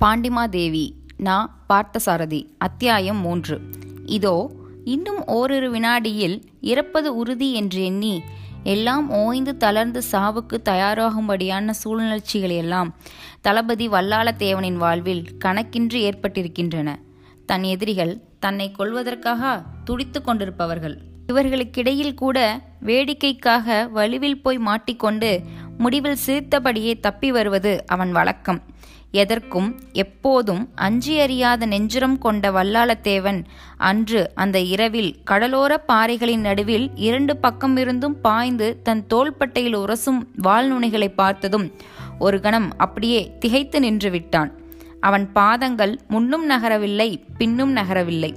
பாண்டிமாதேவி நா பார்த்தசாரதி அத்தியாயம் மூன்று. இதோ இன்னும் ஓரிரு வினாடியில் இறப்பது உறுதி என்று எண்ணி எல்லாம் ஓய்ந்து தளர்ந்து சாவுக்கு தயாராகும்படியான சூழ்நிலச்சிகளெல்லாம் தளபதி வல்லாளத்தேவனின் வாழ்வில் கணக்கின்றி ஏற்பட்டிருக்கின்றன. தன் எதிரிகள் தன்னை கொல்வதற்காக துடித்து கொண்டிருப்பவர்கள். இவர்களுக்கிடையில் கூட வேடிக்கைக்காக வலுவில் போய் மாட்டிக்கொண்டு முடிவில் சிரித்தபடியே தப்பி வருவது அவன் வழக்கம். எதற்கும் எப்போதும் அஞ்சி அறியாத நெஞ்சுரம் கொண்ட வல்லாளத்தேவன் அன்று அந்த இரவில் கடலோர பாறைகளின் நடுவில் இரண்டு பக்கமிருந்தும் பாய்ந்து தன் தோள்பட்டையில் உரசும் வால்நுனிகளை பார்த்ததும் ஒரு கணம் அப்படியே திகைத்து நின்று விட்டான். அவன் பாதங்கள் முன்னும் நகரவில்லை பின்னும் நகரவில்லை.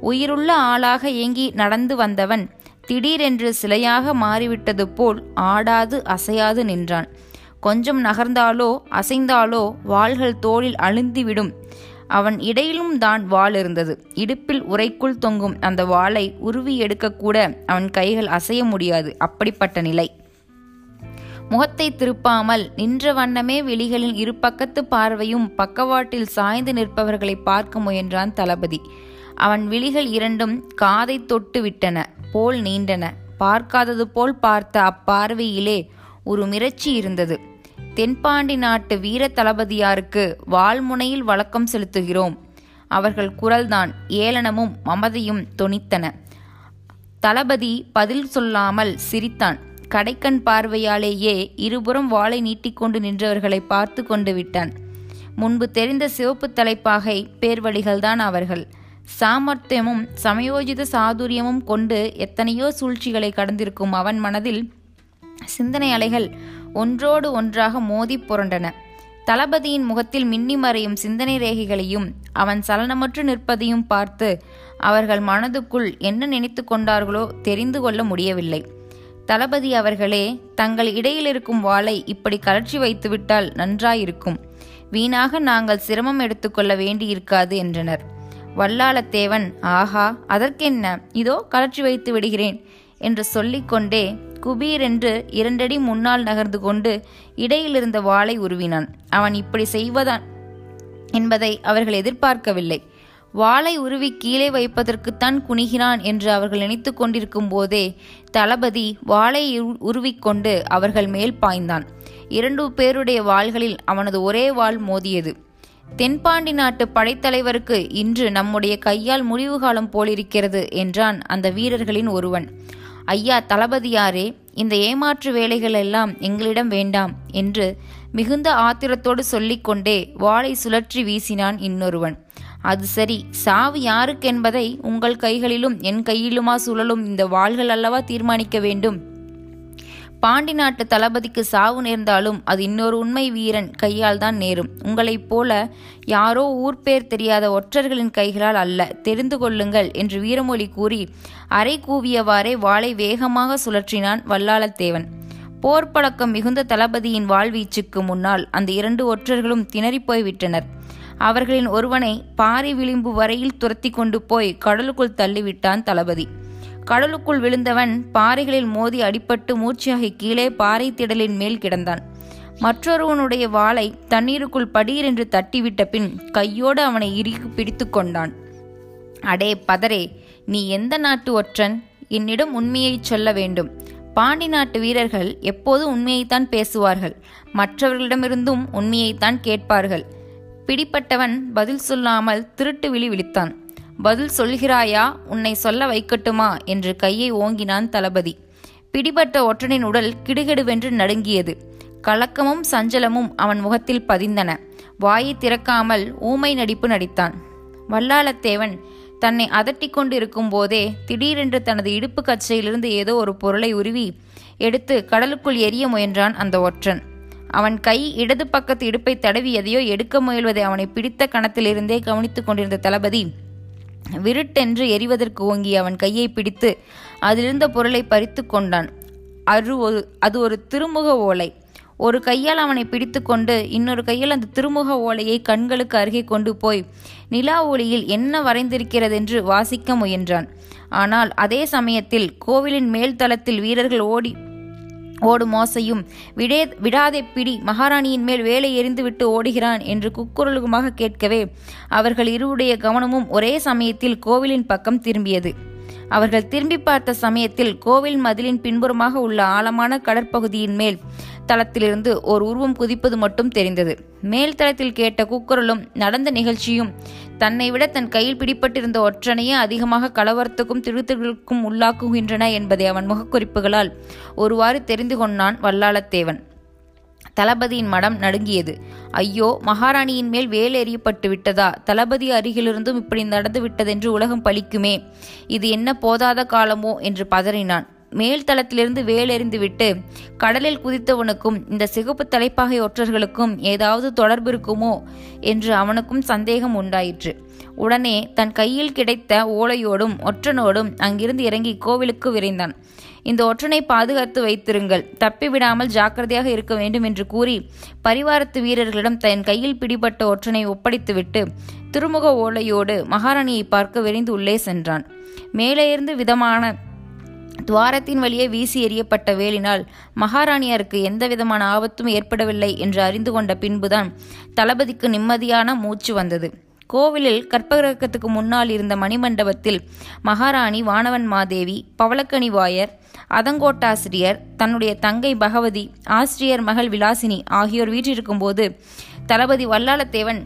உயிருள்ள ஆளாக ஏங்கி நடந்து வந்தவன் திடீரென்று சிலையாக மாறிவிட்டது போல் ஆடாது அசையாது நின்றான். கொஞ்சம் நகர்ந்தாலோ அசைந்தாலோ வாள்கள் தோளில் அழுந்திவிடும். அவன் இடையிலும் தான் வாள் இருந்தது. இடுப்பில் உரைக்குள் தொங்கும் அந்த வாளை உருவி எடுக்கக்கூட அவன் கைகள் அசைய முடியாது. அப்படிப்பட்ட நிலை. முகத்தை திருப்பாமல் நின்ற வண்ணமே விழிகளின் இரு பக்கத்து பார்வையும் பக்கவாட்டில் சாய்ந்து நிற்பவர்களை பார்க்க முயன்றான் தளபதி. அவன் விழிகள் இரண்டும் காதை தொட்டு விட்டன போல் நீண்டன. பார்க்காதது போல் பார்த்த அப்பார்வையிலே ஒரு மிரட்சி இருந்தது. தென்பாண்டி நாட்டு வீர தளபதியாருக்கு வால்முனையில் வழக்கம் செலுத்துகிறோம். அவர்கள் குரல்தான் ஏளனமும் மமதையும் தொனித்தன. தளபதி பதில் சொல்லாமல் சிரித்தான். கடைக்கண் பார்வையாலேயே இருபுறம் வாளை நீட்டிக்கொண்டு நின்றவர்களை பார்த்து கொண்டு விட்டான். முன்பு தெரிந்த சிவப்பு தலைப்பாகை பேர்வழிகள்தான் அவர்கள். சாமர்த்தியமும் சமயோஜித சாதுரியமும் கொண்டு எத்தனையோ சூழ்ச்சிகளை கடந்திருக்கும் அவன் மனதில் சிந்தனை அலைகள் ஒன்றோடு ஒன்றாக மோதி புரண்டன. தளபதியின் முகத்தில் மின்னி மறையும் சிந்தனை ரேகைகளையும் அவன் சலனமற்று நிற்பதையும் பார்த்து அவர்கள் மனதுக்குள் என்ன நினைத்து கொண்டார்களோ தெரிந்து கொள்ள முடியவில்லை. தளபதி அவர்களே தங்கள் இடையில் இருக்கும் வாளை இப்படி கலற்றி வைத்துவிட்டால் நன்றாயிருக்கும். வீணாக நாங்கள் சிரமம் எடுத்துக்கொள்ள வேண்டியிருக்காது என்றனர். வல்லாளத்தேவன் ஆஹா அதற்கென்ன? இதோ கலற்றி வைத்து விடுகிறேன் என்று சொல்லிக்கொண்டே குபீரென்று இரண்டடி முன்னால் நகர்ந்து கொண்டு இடையிலிருந்த வாளை உருவினான். அவன் இப்படி செய்வதான் என்பதை அவர்கள் எதிர்பார்க்கவில்லை. வாளை உருவி கீழே வைப்பதற்குத்தான் குனிகிறான் என்று அவர்கள் நினைத்து கொண்டிருக்கும் போதே தளபதி வாளை உருவிக்கொண்டு அவர்கள் மேல் பாய்ந்தான். இரண்டு பேருடைய வாள்களில் அவனது ஒரே வாள் மோதியது. தென்பாண்டி நாட்டு படைத்தலைவருக்கு இன்று நம்முடைய கையால் முடிவு காலம் போலிருக்கிறது என்றான் அந்த வீரர்களின் ஒருவன். ஐயா தளபதியாரே இந்த ஏமாற்று வேலைகள் எல்லாம் எங்களிடம் வேண்டாம் என்று மிகுந்த ஆத்திரத்தோடு சொல்லிக்கொண்டே வாளை சுழற்றி வீசினான் இன்னொருவன். அது சரி சாவு யாருக்கென்பதை உங்கள் கைகளிலும் என் கையிலுமா சுழலும் இந்த வாள்கள் அல்லவா தீர்மானிக்க வேண்டும்? பாண்டி நாட்டு தளபதிக்கு சாவு நேர்ந்தாலும் அது இன்னொரு உண்மை வீரன் கையால் தான் நேரும். உங்களைப் போல யாரோ ஊர்பேர் தெரியாத ஒற்றர்களின் கைகளால் அல்ல தெரிந்து கொள்ளுங்கள் என்று வீரமொழி கூறி அரை கூவியவாறே வாளை வேகமாக சுழற்றினான் வல்லாளத்தேவன் போர் பழக்கம் மிகுந்த தளபதியின் வாழ்வீச்சுக்கு முன்னால் அந்த இரண்டு ஒற்றர்களும் திணறிப்போய்விட்டனர் அவர்களின் ஒருவனை பாறை விளிம்பு வரையில் துரத்தி கொண்டு போய் கடலுக்குள் தள்ளிவிட்டான் தளபதி. கடலுக்குள் விழுந்தவன் பாறைகளில் மோதி அடிபட்டு மூர்ச்சியாகி கீழே பாறை திடலின் மேல் கிடந்தான். மற்றொருவனுடைய வாளை தண்ணீருக்குள் படீரென்று தட்டிவிட்ட பின் கையோடு அவனை இறுக்கி பிடித்து கொண்டான். அடே பதரே நீ எந்த நாட்டு ஒற்றன்? என்னிடம் உண்மையை சொல்ல வேண்டும். பாண்டி நாட்டு வீரர்கள் எப்போது உண்மையைத்தான் பேசுவார்கள்? மற்றவர்களிடமிருந்தும் உண்மையைத்தான் கேட்பார்கள். பிடிப்பட்டவன் பதில் சொல்லாமல் திருட்டு விழி விழித்தான். பதில் சொல்கிறாயா உன்னை சொல்ல வைக்கட்டுமா? என்று கையை ஓங்கினான் தளபதி. பிடிபட்ட ஒற்றனின் உடல் கிடுகிடுவென்று நடுங்கியது. கலக்கமும் சஞ்சலமும் அவன் முகத்தில் பதிந்தன. வாயை திறக்காமல் ஊமை நடிப்பு நடித்தான். வல்லாளத்தேவன் தன்னை அதட்டி கொண்டிருக்கும் போதே திடீரென்று தனது இடுப்பு கச்சையிலிருந்து ஏதோ ஒரு பொருளை உருவி எடுத்து கடலுக்குள் எரிய முயன்றான் அந்த ஒற்றன். அவன் கை இடது பக்கத்து இடுப்பை தடவி எதையோ எடுக்க முயல்வதை அவனை பிடித்த கணத்திலிருந்தே கவனித்துக் கொண்டிருந்த தளபதி விருட்டென்று எரிவதற்கு ஓங்கி அவன் கையை பிடித்து அதிலிருந்த பொருளை பறித்து கொண்டான். அரு ஒரு அது ஒரு திருமுக ஓலை. ஒரு கையால் அவனை பிடித்து கொண்டு இன்னொரு கையில் அந்த திருமுக ஓலையை கண்களுக்கு அருகே கொண்டு போய் நிலா ஒளியில் என்ன வரைந்திருக்கிறதென்று வாசிக்க முயன்றான். ஆனால் அதே சமயத்தில் கோவிலின் மேல் தளத்தில் வீரர்கள் ஓடி ஓடும் மோசையும் விடே விடாதே பிடி மகாராணியின் மேல் வேலை எறிந்துவிட்டு ஓடுகிறான் என்று குக்குரலுமாக கேட்கவே அவர்கள் இருவுடைய கவனமும் ஒரே சமயத்தில் கோவிலின் பக்கம் திரும்பியது. அவர்கள் திரும்பி பார்த்த சமயத்தில் கோவில் மதிலின் பின்புறமாக உள்ள ஆழமான கடற்பகுதியின் மேல் தளத்திலிருந்து ஓர் உருவம் குதிப்பது மட்டும் தெரிந்தது. மேல் தளத்தில் கேட்ட கூக்குரலும் நடந்த நிகழ்ச்சியும் தன்னை விட தன் கையில் பிடிப்பட்டிருந்த ஒற்றனையே அதிகமாக கலவரத்துக்கும் திருத்தர்களுக்கும் உள்ளாக்குகின்றன என்பதை அவன் முகக்குறிப்புகளால் ஒருவாறு தெரிந்து கொண்டான் வல்லாளத்தேவன். தளபதியின் மடம் நடுங்கியது. ஐயோ மகாராணியின் மேல் வேல் எறியப்பட்டு விட்டதா? தளபதி அருகிலிருந்தும் இப்படி நடந்து விட்டதென்று உலகம் பழிக்குமே? இது என்ன போதாத காலமோ? என்று பதறினான். மேல் தளத்திலிருந்து வேலெறிந்துவிட்டு கடலில் குதித்தவனுக்கும் இந்த சிகப்பு தலைப்பாகை ஒற்றர்களுக்கும் ஏதாவது தொடர்பு இருக்குமோ? என்று அவனுக்கும் சந்தேகம் உண்டாயிற்று. உடனே தன் கையில் கிடைத்த ஓலையோடும் ஒற்றனோடும் அங்கிருந்து இறங்கி கோவிலுக்கு விரைந்தான். இந்த ஒற்றனை பாதுகாத்து வைத்திருங்கள். தப்பிவிடாமல் ஜாக்கிரதையாக இருக்க வேண்டும் என்று கூறி பரிவாரத்து வீரர்களிடம் தன் கையில் பிடிபட்ட ஒற்றனை ஒப்படைத்துவிட்டு திருமுக ஓலையோடு மகாராணியை பார்க்க விரைந்து உள்ளே சென்றான். மேலே இருந்து விதமான துவாரத்தின் வழியே வீசி எறியப்பட்ட வேலினால் மகாராணியாருக்கு எந்த விதமான ஆபத்தும் ஏற்படவில்லை என்று அறிந்து கொண்ட பின்புதான் தளபதிக்கு நிம்மதியான மூச்சு வந்தது. கோவிலில் கற்பகிரகத்துக்கு முன்னால் இருந்த மணிமண்டபத்தில் மகாராணி வானவன் மாதேவி பவளக்கணி வாயர் அதங்கோட்டாசிரியர் தன்னுடைய தங்கை பகவதி ஆசிரியர் மகள் விலாசினி ஆகியோர் வீற்றிருக்கும்போது தளபதி வல்லாளத்தேவன்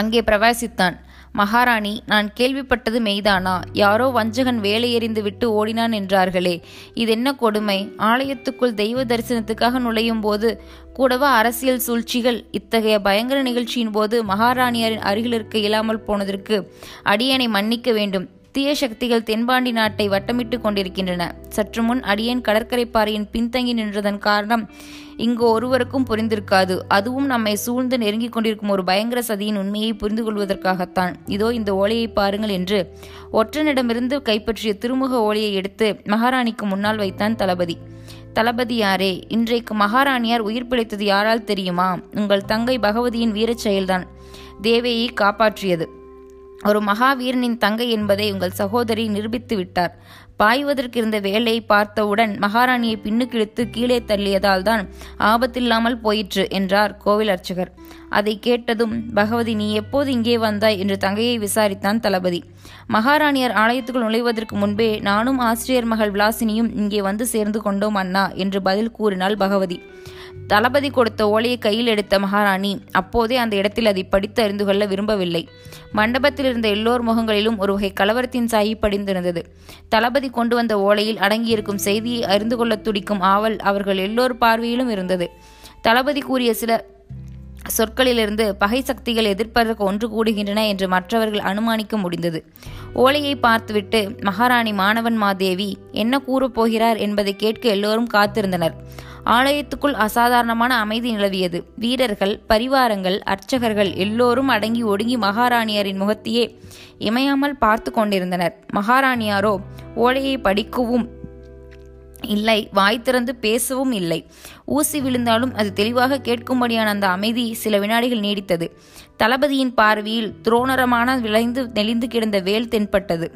அங்கே பிரவேசித்தான். மகாராணி நான் கேள்விப்பட்டது மெய்தானா? யாரோ வஞ்சகன் வேலையெறிந்து விட்டு ஓடினான் என்றார்களே. இது என்ன கொடுமை? ஆலயத்துக்குள் தெய்வ தரிசனத்துக்காக நுழையும் போது கூடவா அரசியல் சூழ்ச்சிகள்? இத்தகைய பயங்கர நிகழ்ச்சியின் போது மகாராணியாரின் அருகில் இருக்க இயலாமல் போனதற்கு அடியனை மன்னிக்க வேண்டும். தீய சக்திகள் தென்பாண்டி நாட்டை வட்டமிட்டு கொண்டிருக்கின்றன. சற்று முன் அடியேன் கடற்கரை பாறையின் பின்தங்கி நின்றதன் காரணம் இங்கு ஒருவருக்கும் புரிந்திருக்காது. அதுவும் நம்மை சூழ்ந்து நெருங்கிக் கொண்டிருக்கும் ஒரு பயங்கர சதியின் உண்மையை புரிந்து கொள்வதற்காகத்தான். இதோ இந்த ஓலையை பாருங்கள் என்று ஒற்றனிடமிருந்து கைப்பற்றிய திருமுக ஓலையை எடுத்து மகாராணிக்கு முன்னால் வைத்தான் தளபதி. தளபதியாரே இன்றைக்கு மகாராணியார் உயிர் பிழைத்தது யாரால் தெரியுமா? உங்கள் தங்கை பகவதியின் வீரச் செயல்தான். தேவையை காப்பாற்றியது. ஒரு மகாவீரனின் தங்கை என்பதை உங்கள் சகோதரி நிரூபித்து விட்டார். பாய்வதற்கு இருந்த வேலையை பார்த்தவுடன் மகாராணியை பின்னுக்கிழித்து கீழே தள்ளியதால் தான் ஆபத்தில்லாமல் போயிற்று என்றார் கோவில் அர்ச்சகர். அதை கேட்டதும் பகவதி நீ எப்போது இங்கே வந்தாய்? என்று தங்கையை விசாரித்தான் தளபதி. மகாராணியர் ஆலயத்துக்குள் நுழைவதற்கு முன்பே நானும் ஆசிரியர் மகள் விலாசினியும் இங்கே வந்து சேர்ந்து கொண்டோம் அண்ணா என்று பதில் கூறினாள் பகவதி. தளபதி கொடுத்த ஓலையை கையில் எடுத்த மகாராணி அப்போதே அந்த இடத்தில் அதை படித்து அறிந்து கொள்ள விரும்பவில்லை. மண்டபத்தில் இருந்த எல்லோர் முகங்களிலும் ஒரு வகை கலவரத்தின் சாயி படிந்திருந்தது. தளபதி கொண்டு வந்த ஓலையில் அடங்கியிருக்கும் செய்தியை அறிந்து கொள்ள துடிக்கும் ஆவல் அவர்கள் எல்லோர் பார்வையிலும் இருந்தது. தளபதி கூறிய சில சொற்களிலிருந்து பகை சக்திகள் எதிர்ப்பதற்கு ஒன்று கூடுகின்றன என்று மற்றவர்கள் அனுமானிக்க முடிந்தது. ஓலையை பார்த்துவிட்டு மகாராணி மாணவன் மாதேவி என்ன கூறப் போகிறார் என்பதை கேட்க எல்லோரும் காத்திருந்தனர். ஆலயத்துக்குள் அசாதாரணமான அமைதி நிலவியது. வீரர்கள் பரிவாரங்கள் அர்ச்சகர்கள் எல்லோரும் அடங்கி ஒடுங்கி மகாராணியாரின் முகத்தையே இமையாமல் பார்த்து கொண்டிருந்தனர். மகாராணியாரோ ஓலையை படிக்கவும் இல்லை வாய் திறந்து பேசவும் இல்லை. ஊசி விழுந்தாலும் அது தெளிவாக கேட்கும்படியான அந்த அமைதி சில வினாடிகள் நீடித்தது. தளபதியின் பார்வையில் துரோணரமான விளைந்து நெளிந்து கிடந்த வேல் தென்பட்டது.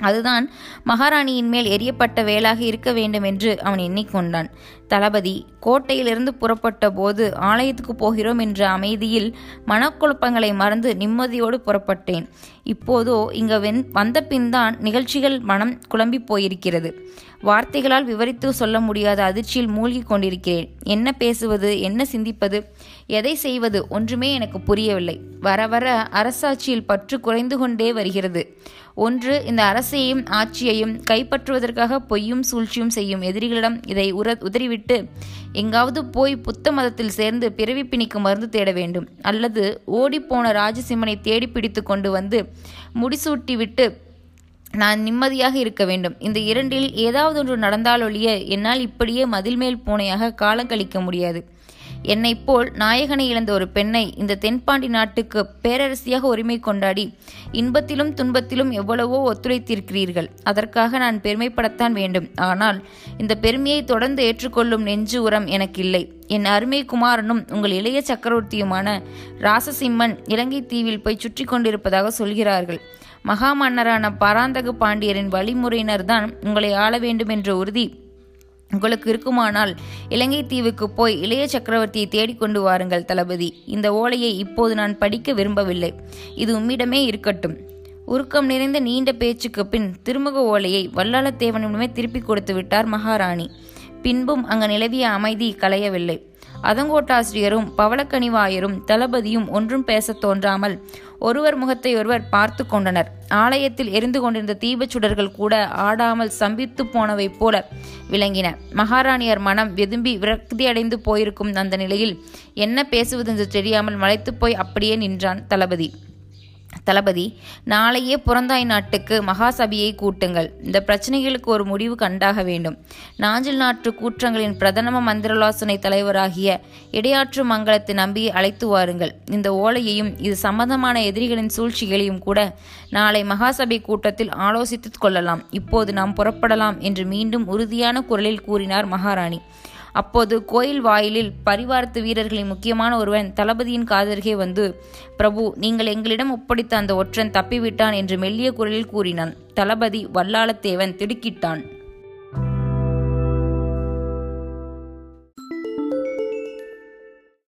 அதுதான் மகாராணியின் மேல் எரியப்பட்ட வேலாக இருக்க வேண்டும் என்று அவன் எண்ணிக்கொண்டான். தளபதி கோட்டையிலிருந்து புறப்பட்ட போது ஆலயத்துக்கு போகிறோம் என்ற அமைதியில் மனக்குழப்பங்களை மறந்து நிம்மதியோடு புறப்பட்டேன். இப்போதோ இங்க வென் வந்த பின்தான் நிகழ்ச்சிகள் மனம் குழம்பி போயிருக்கிறது. வார்த்தைகளால் விவரித்து சொல்ல முடியாத அதிர்ச்சியில் மூழ்கி கொண்டிருக்கிறேன். என்ன பேசுவது என்ன சிந்திப்பது எதை செய்வது ஒன்றுமே எனக்கு புரியவில்லை. வர வர அரசாட்சியில் பற்று குறைந்து கொண்டே வருகிறது. ஒன்று இந்த அரசையும் ஆட்சியையும் கைப்பற்றுவதற்காக பொய்யும் சூழ்ச்சியும் செய்யும் எதிரிகளிடம் இதை உர உதறிவிட்டு எங்காவது போய் புத்த மதத்தில் சேர்ந்து பிறவி பிணிக்கு மருந்து தேட வேண்டும். அல்லது ஓடிப்போன ராஜசிம்மனை தேடி பிடித்து கொண்டு வந்து முடிசூட்டிவிட்டு நான் நிம்மதியாக இருக்க வேண்டும். இந்த இரண்டில் ஏதாவது ஒன்று நடந்தாலொழிய என்னால் இப்படியே மதில் மேல் பூனையாக காலம் கழிக்க முடியாது. என்னைப் போல் நாயகனை இழந்த ஒரு பெண்ணை இந்த தென்பாண்டி நாட்டுக்கு பேரரசியாக உரிமை கொண்டாடி இன்பத்திலும் துன்பத்திலும் எவ்வளவோ ஒத்துழைத்திருக்கிறீர்கள். அதற்காக நான் பெருமைப்படத்தான் வேண்டும். ஆனால் இந்த பெருமையை தொடர்ந்து ஏற்றுக்கொள்ளும் நெஞ்சு உரம் எனக்கு இல்லை என் அருமை குமாரனும் உங்கள் இளைய சக்கரவர்த்தியுமான ராசசிம்மன் இலங்கை தீவில் போய் சுற்றி கொண்டிருப்பதாக சொல்கிறார்கள். மகா மன்னரான பராந்தக பாண்டியரின் வழிமுறையினர்தான் உங்களை ஆள வேண்டும் என்ற உறுதி உங்களுக்கு இருக்குமானால் இலங்கை தீவுக்கு போய் இளைய சக்கரவர்த்தியை தேடிக்கொண்டு வாருங்கள் தளபதி. இந்த ஓலையை இப்போது நான் படிக்க விரும்பவில்லை. இது உம்மிடமே இருக்கட்டும். உருக்கம் நிறைந்த நீண்ட பேச்சுக்கு பின் திருமுக ஓலையை வல்லாளத்தேவனிடமே திருப்பி கொடுத்து விட்டார் மகாராணி. பின்பும் அங்கு நிலவிய அமைதி கலையவில்லை. அதங்கோட்டாசிரியரும் பவளக்கணிவாயரும் தளபதியும் ஒன்றும் பேசத் தோன்றாமல் ஒருவர் முகத்தை ஒருவர் பார்த்து கொண்டனர். ஆலயத்தில் எரிந்து கொண்டிருந்த தீபச் சுடர்கள் கூட ஆடாமல் சம்பித்து போனவை போல விளங்கின. மகாராணியர் மனம் வெதும்பி விரக்தியடைந்து போயிருக்கும் அந்த நிலையில் என்ன பேசுவது என்று தெரியாமல் மலைத்துப் போய் அப்படியே நின்றான் தளபதி. தளபதி நாளையே புறந்தாய் நாட்டுக்கு மகாசபையை கூட்டுங்கள். இந்த பிரச்சனைகளுக்கு ஒரு முடிவு கண்டாக வேண்டும். நாஞ்சில் நாட்டு கூற்றங்களின் பிரதம மந்திரலாசனை தலைவராகிய இடையாற்று மங்கலத்தை நம்பி அழைத்து வாருங்கள். இந்த ஓலையையும் இது சம்பந்தமான எதிரிகளின் சூழ்ச்சிகளையும் கூட நாளை மகாசபை கூட்டத்தில் ஆலோசித்துக் கொள்ளலாம். இப்போது நாம் புறப்படலாம் என்று மீண்டும் உறுதியான குரலில் கூறினார் மகாராணி. அப்போது கோயில் வாயிலில் பரிவாரத்து வீரர்களின் முக்கியமான ஒருவன் தளபதியின் காதருகே வந்து பிரபு நீங்கள் எங்களிடம் ஒப்படைத்த அந்த ஒற்றன் தப்பிவிட்டான் என்று மெல்லிய குரலில் கூறினான். தளபதி வல்லாளத்தேவன் திடுக்கிட்டான்.